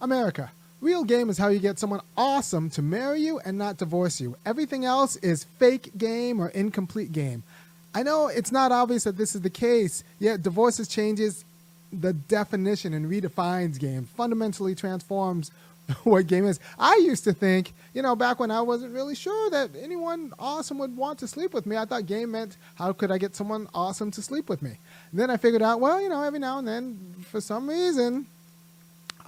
America. Real game is how you get someone awesome to marry you and not divorce you. Everything else is fake game or incomplete game. I know it's not obvious that this is the case, yet divorces changes the definition and redefines game, fundamentally transforms what game is. I used to think, you know, back when I wasn't really sure that anyone awesome would want to sleep with me, I thought game meant how could I get someone awesome to sleep with me. And then I figured out, well, you know, every now and then, for some reason,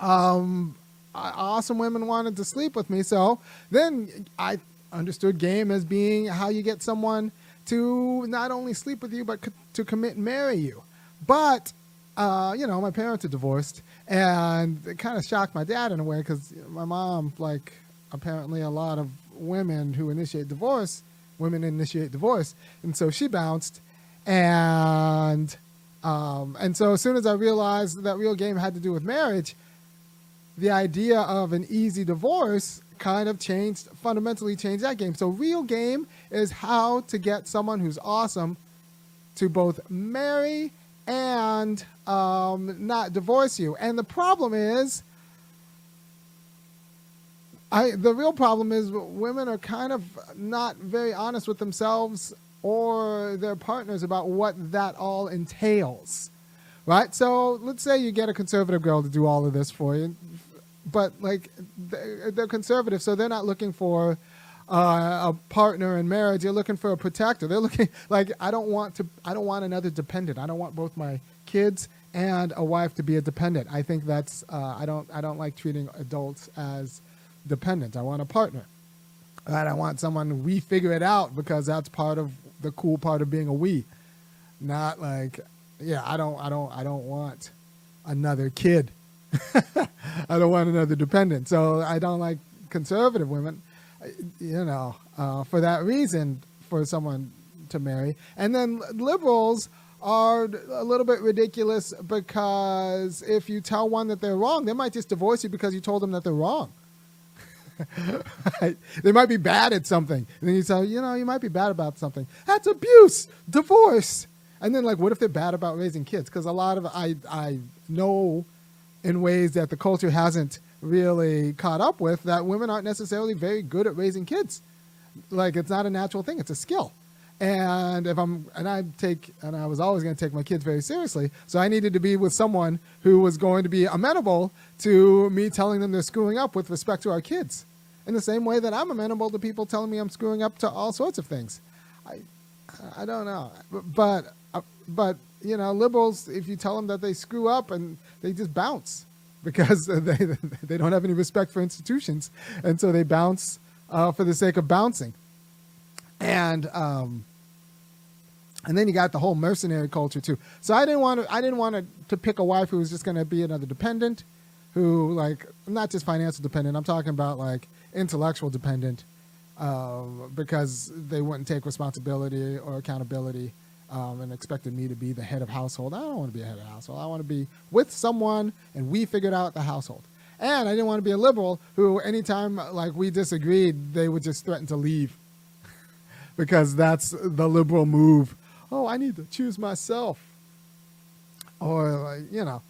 um, awesome women wanted to sleep with me. So then I understood game as being how you get someone to not only sleep with you, but to commit and marry you. But, uh, you know, my parents are divorced, and it kind of shocked my dad in a way because my mom, like, apparently a lot of women who initiate divorce, women initiate divorce. And so she bounced. And, um, and so as soon as I realized that real game had to do with marriage, the idea of an easy divorce kind of changed, fundamentally changed that game. So, real game is how to get someone who's awesome to both marry and um, not divorce you. And the problem is, I the real problem is women are kind of not very honest with themselves or their partners about what that all entails. Right? So let's say you get a conservative girl to do all of this for you but like they're, conservative, so they're not looking for uh, a partner in marriage. They're looking for a protector. They're looking like I don't want to. I don't want another dependent. I don't want both my kids and a wife to be a dependent. I think that's. Uh, I don't. I don't like treating adults as dependent. I want a partner. And I want someone we figure it out because that's part of the cool part of being a we. Not like, yeah, I don't. I don't. I don't want another kid I don't want another dependent. So I don't like conservative women, you know, uh, for that reason, for someone to marry. And then liberals are a little bit ridiculous because if you tell one that they're wrong, they might just divorce you because you told them that they're wrong. They might be bad at something. And then you say, you know, you might be bad about something. That's abuse, divorce. And then, like, what if they're bad about raising kids? Because a lot of I I know in ways that the culture hasn't really caught up with that women aren't necessarily very good at raising kids. Like it's not a natural thing, it's a skill. And if I'm and I take and I was always going to take my kids very seriously, so I needed to be with someone who was going to be amenable to me telling them they're screwing up with respect to our kids. In the same way that I'm amenable to people telling me I'm screwing up to all sorts of things. I I don't know. But but you know, liberals if you tell them that they screw up and they just bounce because they they don't have any respect for institutions, and so they bounce uh, for the sake of bouncing. And um, and then you got the whole mercenary culture too. So I didn't want to I didn't want to, to pick a wife who was just going to be another dependent, who like not just financial dependent. I'm talking about like intellectual dependent, uh, because they wouldn't take responsibility or accountability um, and expected me to be the head of household. I don't want to be a head of household. I want to be with someone and we figured out the household. And I didn't want to be a liberal who, anytime like we disagreed, they would just threaten to leave because that's the liberal move. Oh, I need to choose myself, or like, you know,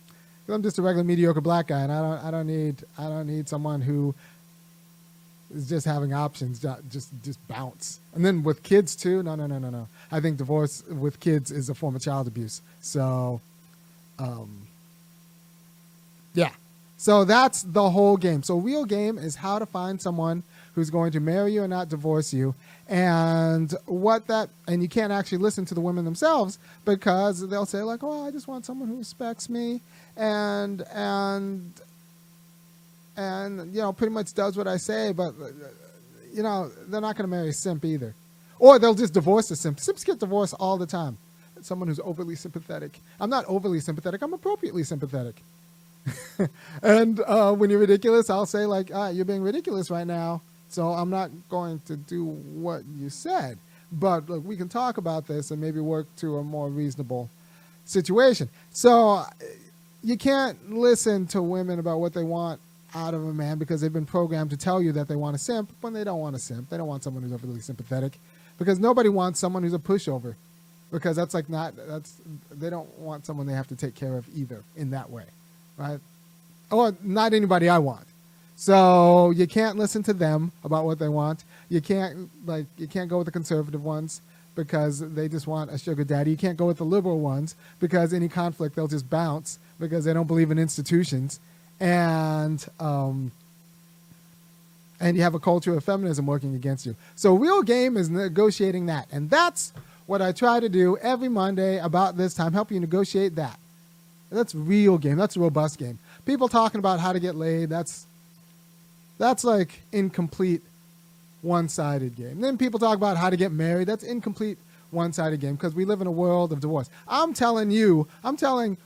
I'm just a regular mediocre black guy, and I don't, I don't need, I don't need someone who is just having options, just just bounce. And then with kids too, no, no, no, no, no. I think divorce with kids is a form of child abuse. So, um, yeah. So that's the whole game. So real game is how to find someone who's going to marry you and not divorce you, and what that. And you can't actually listen to the women themselves because they'll say like, "Oh, I just want someone who respects me," and and and you know pretty much does what I say, but you know they're not going to marry a simp either, or they'll just divorce the simp. Simps get divorced all the time. Someone who's overly sympathetic. I'm not overly sympathetic. I'm appropriately sympathetic. and uh, when you're ridiculous, I'll say like, ah, "You're being ridiculous right now," so I'm not going to do what you said. But look, we can talk about this and maybe work to a more reasonable situation. So you can't listen to women about what they want out of a man because they've been programmed to tell you that they want a simp when they don't want a simp. They don't want someone who's overly sympathetic because nobody wants someone who's a pushover because that's like not that's they don't want someone they have to take care of either in that way, right? or not anybody I want. So you can't listen to them about what they want. You can't like you can't go with the conservative ones because they just want a sugar daddy. You can't go with the liberal ones because any conflict they'll just bounce because they don't believe in institutions. And um, and you have a culture of feminism working against you. So real game is negotiating that. And that's what I try to do every Monday about this time, help you negotiate that. That's real game. That's a robust game. People talking about how to get laid, that's that's like incomplete one-sided game. And then people talk about how to get married, that's incomplete one-sided game because we live in a world of divorce. I'm telling you, I'm telling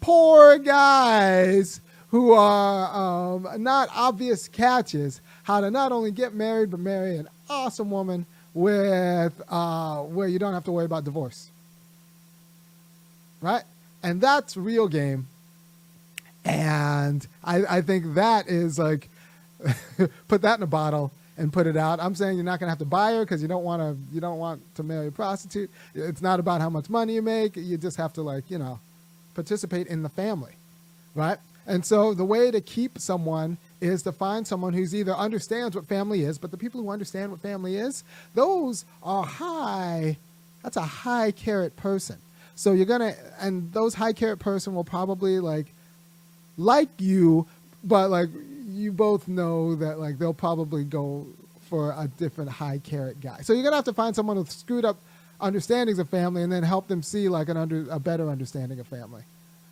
poor guys who are um, not obvious catches how to not only get married but marry an awesome woman with uh, where you don't have to worry about divorce. Right? And that's real game. And I, I think that is like put that in a bottle and put it out. I'm saying you're not going to have to buy her because you don't want to you don't want to marry a prostitute. It's not about how much money you make. You just have to like, you know, participate in the family. Right? And so the way to keep someone is to find someone who's either understands what family is, but the people who understand what family is, those are high, that's a high carat person. So you're gonna, and those high carat person will probably like, like you, but like you both know that like they'll probably go for a different high carat guy. So you're gonna have to find someone with screwed up understandings of family and then help them see like an under a better understanding of family,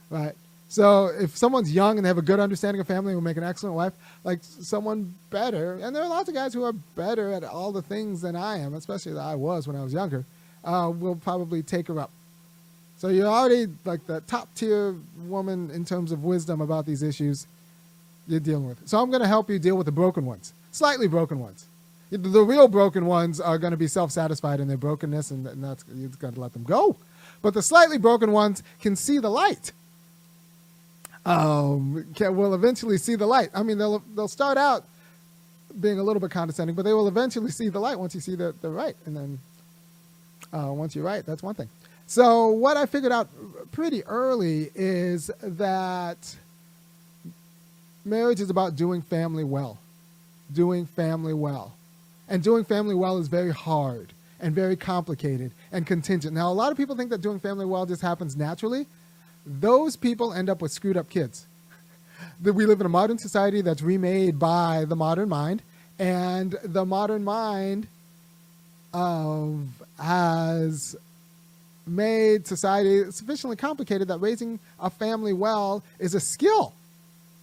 right? So if someone's young and they have a good understanding of family and will make an excellent wife, like someone better, and there are lots of guys who are better at all the things than I am, especially that I was when I was younger, uh, will probably take her up. So you're already like the top tier woman in terms of wisdom about these issues you're dealing with. So I'm going to help you deal with the broken ones, slightly broken ones. The real broken ones are going to be self-satisfied in their brokenness, and, that's you've got to let them go. But the slightly broken ones can see the light um, can, will eventually see the light. I mean, they'll they'll start out being a little bit condescending, but they will eventually see the light once you see the, they're right. And then uh, once you're right, that's one thing. So what I figured out pretty early is that marriage is about doing family well, doing family well, and doing family well is very hard and very complicated and contingent. Now, a lot of people think that doing family well just happens naturally those people end up with screwed up kids. That we live in a modern society that's remade by the modern mind, and the modern mind of, has made society sufficiently complicated that raising a family well is a skill.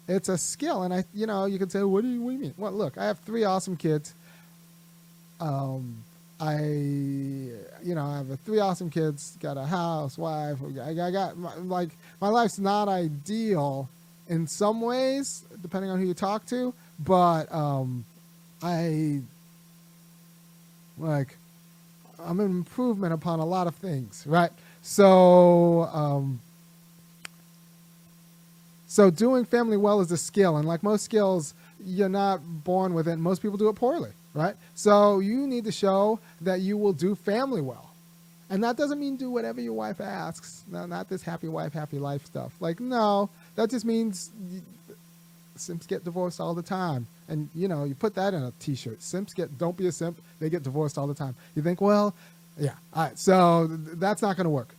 It's a skill, and I, you know, you can say, "What do you, what do you mean?" Well, look, I have three awesome kids. Um, I, you know, I have three awesome kids, got a house, wife. I, I got my, like my life's not ideal in some ways, depending on who you talk to, but um, I like I'm an improvement upon a lot of things, right? So, um, so doing family well is a skill, and like most skills, you're not born with it. Most people do it poorly right? So you need to show that you will do family well. And that doesn't mean do whatever your wife asks. No, not this happy wife, happy life stuff. Like, no, that just means simps get divorced all the time. And, you know, you put that in a t shirt. Simps get, don't be a simp, they get divorced all the time. You think, well, yeah, all right, so th- that's not going to work.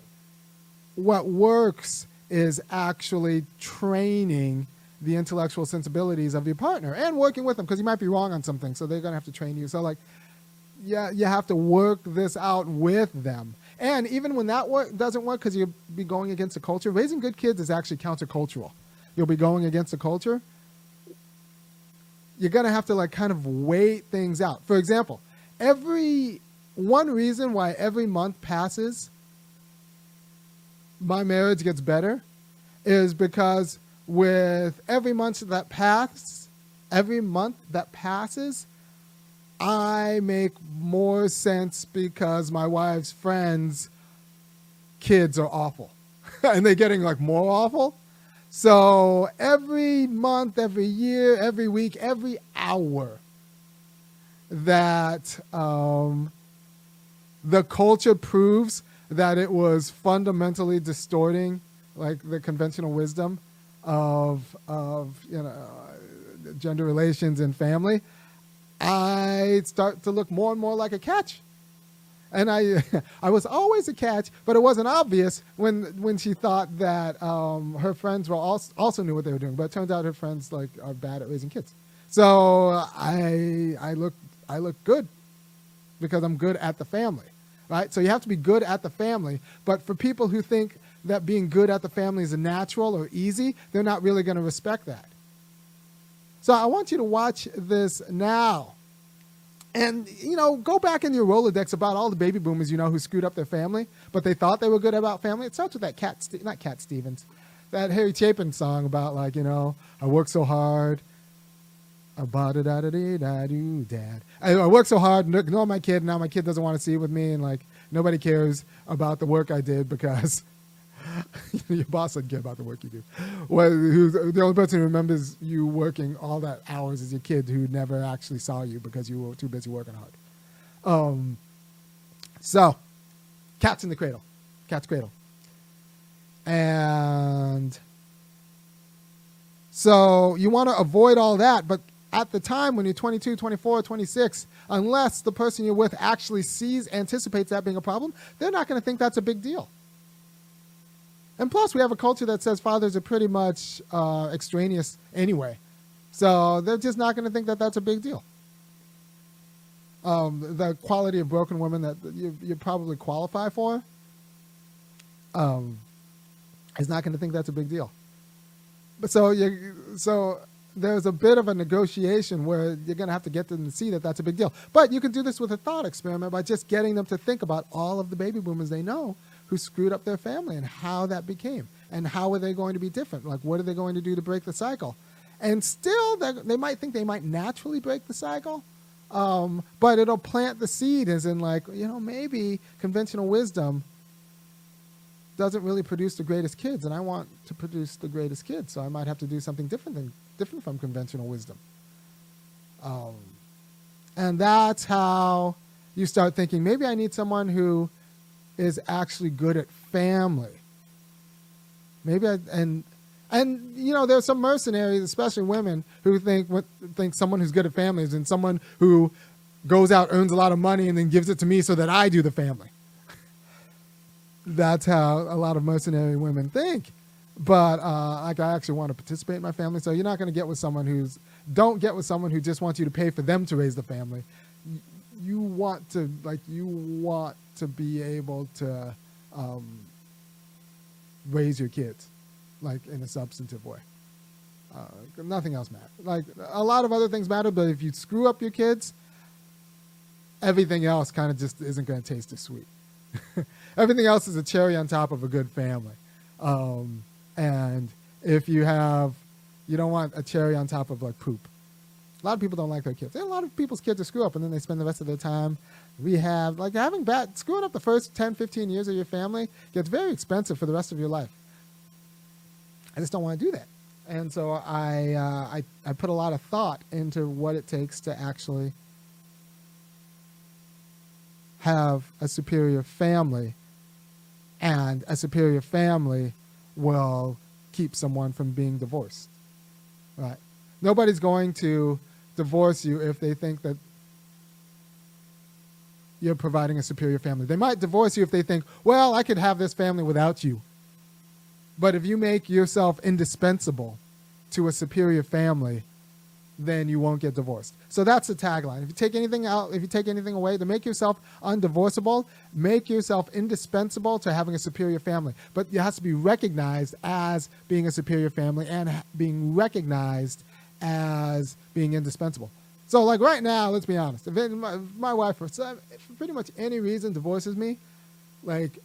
What works is actually training the intellectual sensibilities of your partner and working with them because you might be wrong on something. So they're to have to train you. So, like, yeah, you have to work this out with them. And even when that work doesn't work because you'll be going against the culture, raising good kids is actually countercultural. You'll be going against the culture. You're to have to, like, kind of wait things out. For example, every one reason why every month passes, my marriage gets better is because with every month that passes, every month that passes, I make more sense because my wife's friends' kids are awful. and they're getting like more awful. So every month, every year, every week, every hour that um, the culture proves that it was fundamentally distorting like the conventional wisdom of of you know gender relations and family, I start to look more and more like a catch. And I, I was always a catch, but it wasn't obvious when when she thought that um, her friends were also, also knew what they were doing. But it turns out her friends like are bad at raising kids. So I I look I look good because I'm good at the family, right? So you have to be good at the family. But for people who think that being good at the family is natural or easy, they're not really going to respect that. So I want you to watch this now. And, you know, go back in your Rolodex about all the baby boomers you know who screwed up their family, but they thought they were good about family. It starts with that Cat, not Cat Stevens, that Harry Chapin song about, like, you know, I work so hard. It. I, work so hard, ignore my kid. Now my kid doesn't want to see with me, and like nobody cares about the work I did because your boss doesn't care about the work you do. Well, the only person who remembers you working all that hours is your kid who never actually saw you because you were too busy working hard. Um, so, cat's in the cradle, cat's cradle, and so you want to avoid all that, but at the time when you're 22, 24, 26, unless the person you're with actually sees, anticipates that being a problem, they're not going to think that's a big deal. And plus, we have a culture that says fathers are pretty much uh, extraneous anyway. So they're just not going to think that that's a big deal. Um, the quality of broken women that you, you probably qualify for um, is not going to think that's a big deal. But so you so there's a bit of a negotiation where you're going to have to get them to see that that's a big deal. But you can do this with a thought experiment by just getting them to think about all of the baby boomers they know who screwed up their family and how that became and how are they going to be different? Like what are they going to do to break the cycle? And still they might think they might naturally break the cycle um, but it'll plant the seed as in like you know maybe conventional wisdom doesn't really produce the greatest kids and i want to produce the greatest kids so i might have to do something different than different from conventional wisdom. Um, and that's how you start thinking. Maybe i need someone who is actually good at family. Maybe I, and and you know there's some mercenaries, especially women, who think what think someone who's good at families and someone who goes out earns a lot of money and then gives it to me so that I do the family. That's how a lot of mercenary women think. But uh, like I actually want to participate in my family, so you're not going to get with someone who's don't get with someone who just wants you to pay for them to raise the family. You want to like you want to be able to um, raise your kids, like in a substantive way. Uh, nothing else matters. Like a lot of other things matter, but if you screw up your kids, everything else kind of just isn't going to taste as sweet. everything else is a cherry on top of a good family. Um, and if you have, you don't want a cherry on top of like poop. A lot of people don't like their kids. And a lot of people's kids are screw up, and then they spend the rest of their time rehab. Like having bad, screwing up the first 10, 15 years of your family gets very expensive for the rest of your life. I just don't want to do that. And so I, uh, I, I put a lot of thought into what it takes to actually have a superior family. And a superior family will keep someone from being divorced. Right? Nobody's going to divorce you if they think that you're providing a superior family. They might divorce you if they think, well, I could have this family without you. But if you make yourself indispensable to a superior family, then you won't get divorced. So that's the tagline. If you take anything out, if you take anything away, to make yourself undivorceable, make yourself indispensable to having a superior family. But it has to be recognized as being a superior family and being recognized as being indispensable. So, like right now, let's be honest. If, it, my, if my, wife, for, for pretty much any reason, divorces me, like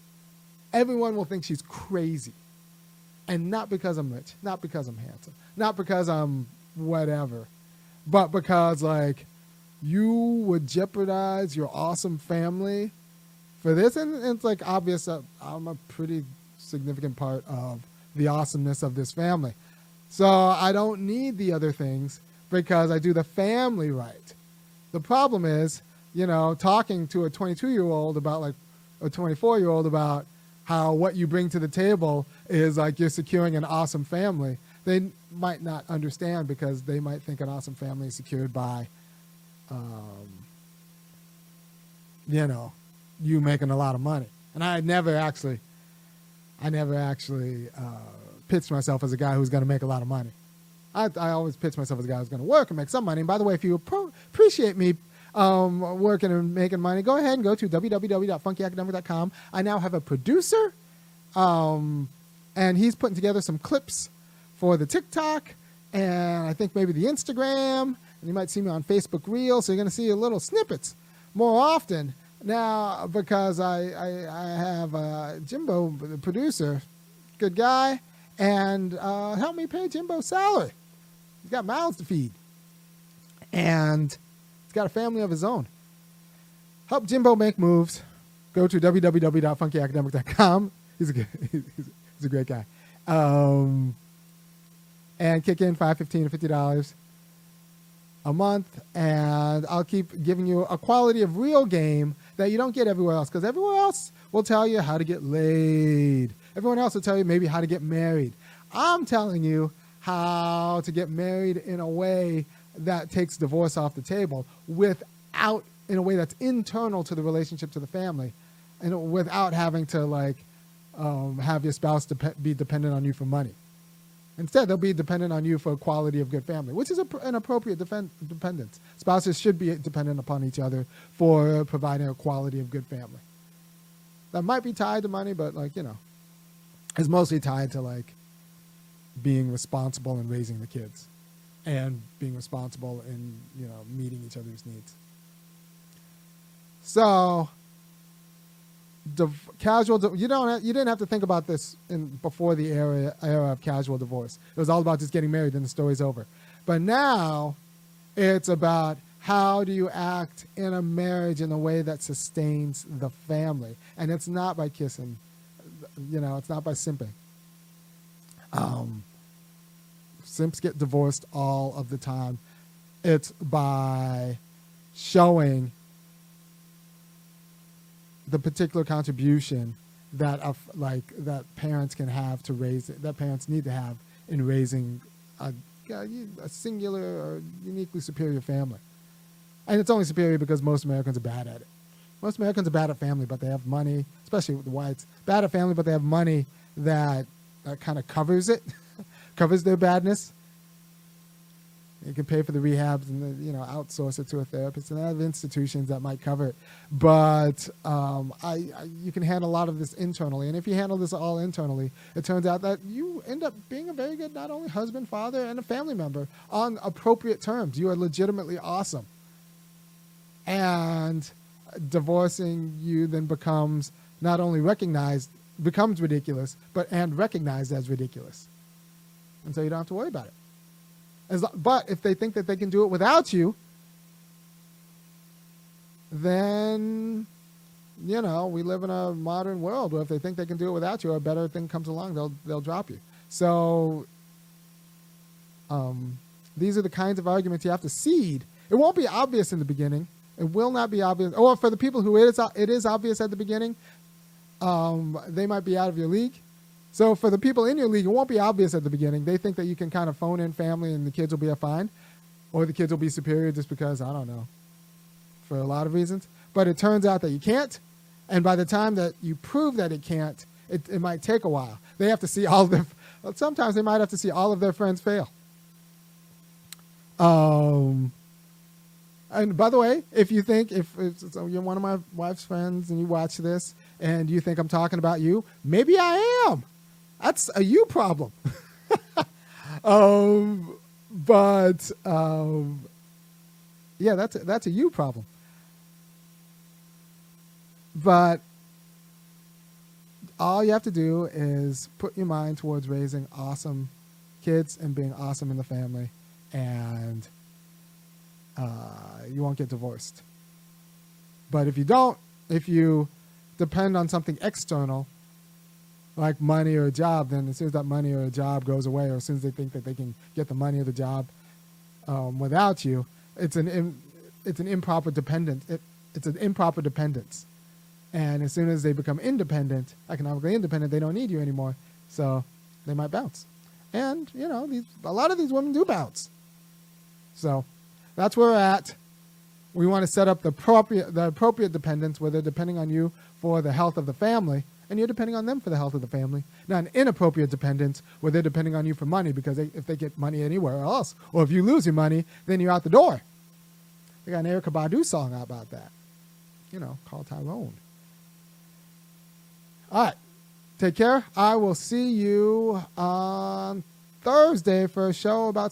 everyone will think she's crazy, and not because I'm rich, not because I'm handsome, not because I'm whatever, but because like you would jeopardize your awesome family for this, and, and it's like obvious that I'm a pretty significant part of the awesomeness of this family. So I don't need the other things because I do the family right. The problem is, you know, talking to a 22 year old about like a 24 year old about how what you bring to the table is like you're securing an awesome family. they might not understand because they might think an awesome family is secured by, um, you know, you making a lot of money. And I never actually, I never actually uh, pitched myself as a guy who's going to make a lot of money. I, I always pitch myself as a guy who's going to work and make some money. And by the way, if you appreciate me um, working and making money, go ahead and go to www.funkyacademic.com. I now have a producer, um, and he's putting together some clips for the TikTok and I think maybe the Instagram. And you might see me on Facebook Reels. So you're going to see a little snippets more often now because I, I, I have uh, Jimbo, the producer, good guy, and uh, help me pay Jimbo's salary. He's got mouths to feed. And he's got a family of his own. Help Jimbo make moves. Go to www.funkyacademic.com. He's a, good, he's, a great guy. Um, and kick in five, fifteen, or fifty dollars a month, and I'll keep giving you a quality of real game that you don't get everywhere else. Because everywhere else will tell you how to get laid. Everyone else will tell you maybe how to get married. I'm telling you how to get married in a way that takes divorce off the table without in a way that's internal to the relationship to the family and without having to like um, have your spouse dep- be dependent on you for money. Instead they'll be dependent on you for quality of good family which is a, an appropriate defend, dependence. Spouses should be dependent upon each other for providing a quality of good family. That might be tied to money but like you know is mostly tied to like being responsible in raising the kids and being responsible in you know meeting each other's needs. So div- casual di- you don't you didn't have to think about this in before the era era of casual divorce. It was all about just getting married and the story's over. But now it's about how do you act in a marriage in a way that sustains the family. And it's not by kissing you know it's not by simping um, simps get divorced all of the time it's by showing the particular contribution that of like that parents can have to raise that parents need to have in raising a, a singular or uniquely superior family. And it's only superior because most Americans are bad at it. Most Americans are bad at family, but they have money, especially with the whites. Bad at family, but they have money that, that kind of covers it, covers their badness. You can pay for the rehabs and the, you know outsource it to a therapist and have institutions that might cover it. But um, I, I, you can handle a lot of this internally, and if you handle this all internally, it turns out that you end up being a very good not only husband, father, and a family member on appropriate terms. You are legitimately awesome, and divorcing you then becomes not only recognized becomes ridiculous, but and recognized as ridiculous, and so you don't have to worry about it. As, but if they think that they can do it without you, then you know we live in a modern world where if they think they can do it without you, a better thing comes along, they'll they'll drop you. So um, these are the kinds of arguments you have to seed. It won't be obvious in the beginning. It will not be obvious. Or for the people who it is, it is obvious at the beginning, um, they might be out of your league. So for the people in your league, it won't be obvious at the beginning. They think that you can kind of phone in family and the kids will be fine, or the kids will be superior just because I don't know, for a lot of reasons. But it turns out that you can't, and by the time that you prove that it can't, it, it might take a while. They have to see all their. Sometimes they might have to see all of their friends fail. Um. And by the way, if you think if, if you're one of my wife's friends and you watch this and you think I'm talking about you, maybe I am. That's a you problem. um, but um, yeah, that's a, that's a you problem. But all you have to do is put your mind towards raising awesome kids and being awesome in the family, and uh, you won't get divorced. But if you don't, if you depend on something external like money or a job, then as soon as that money or a job goes away, or as soon as they think that they can get the money or the job um, without you, it's an it's an improper dependence. It, it's an improper dependence, and as soon as they become independent, economically independent, they don't need you anymore, so they might bounce. And, you know, these, a lot of these women do bounce. So that's where we're at. We want to set up the appropriate, the appropriate dependence where they're depending on you for the health of the family and you're depending on them for the health of the family. Not an inappropriate dependence where they're depending on you for money because they, if they get money anywhere else, or if you lose your money, then you're out the door. They got an Erykah Badu song out about that. You know, called Tyrone. All right. Take care. I will see you on Thursday for a show about something.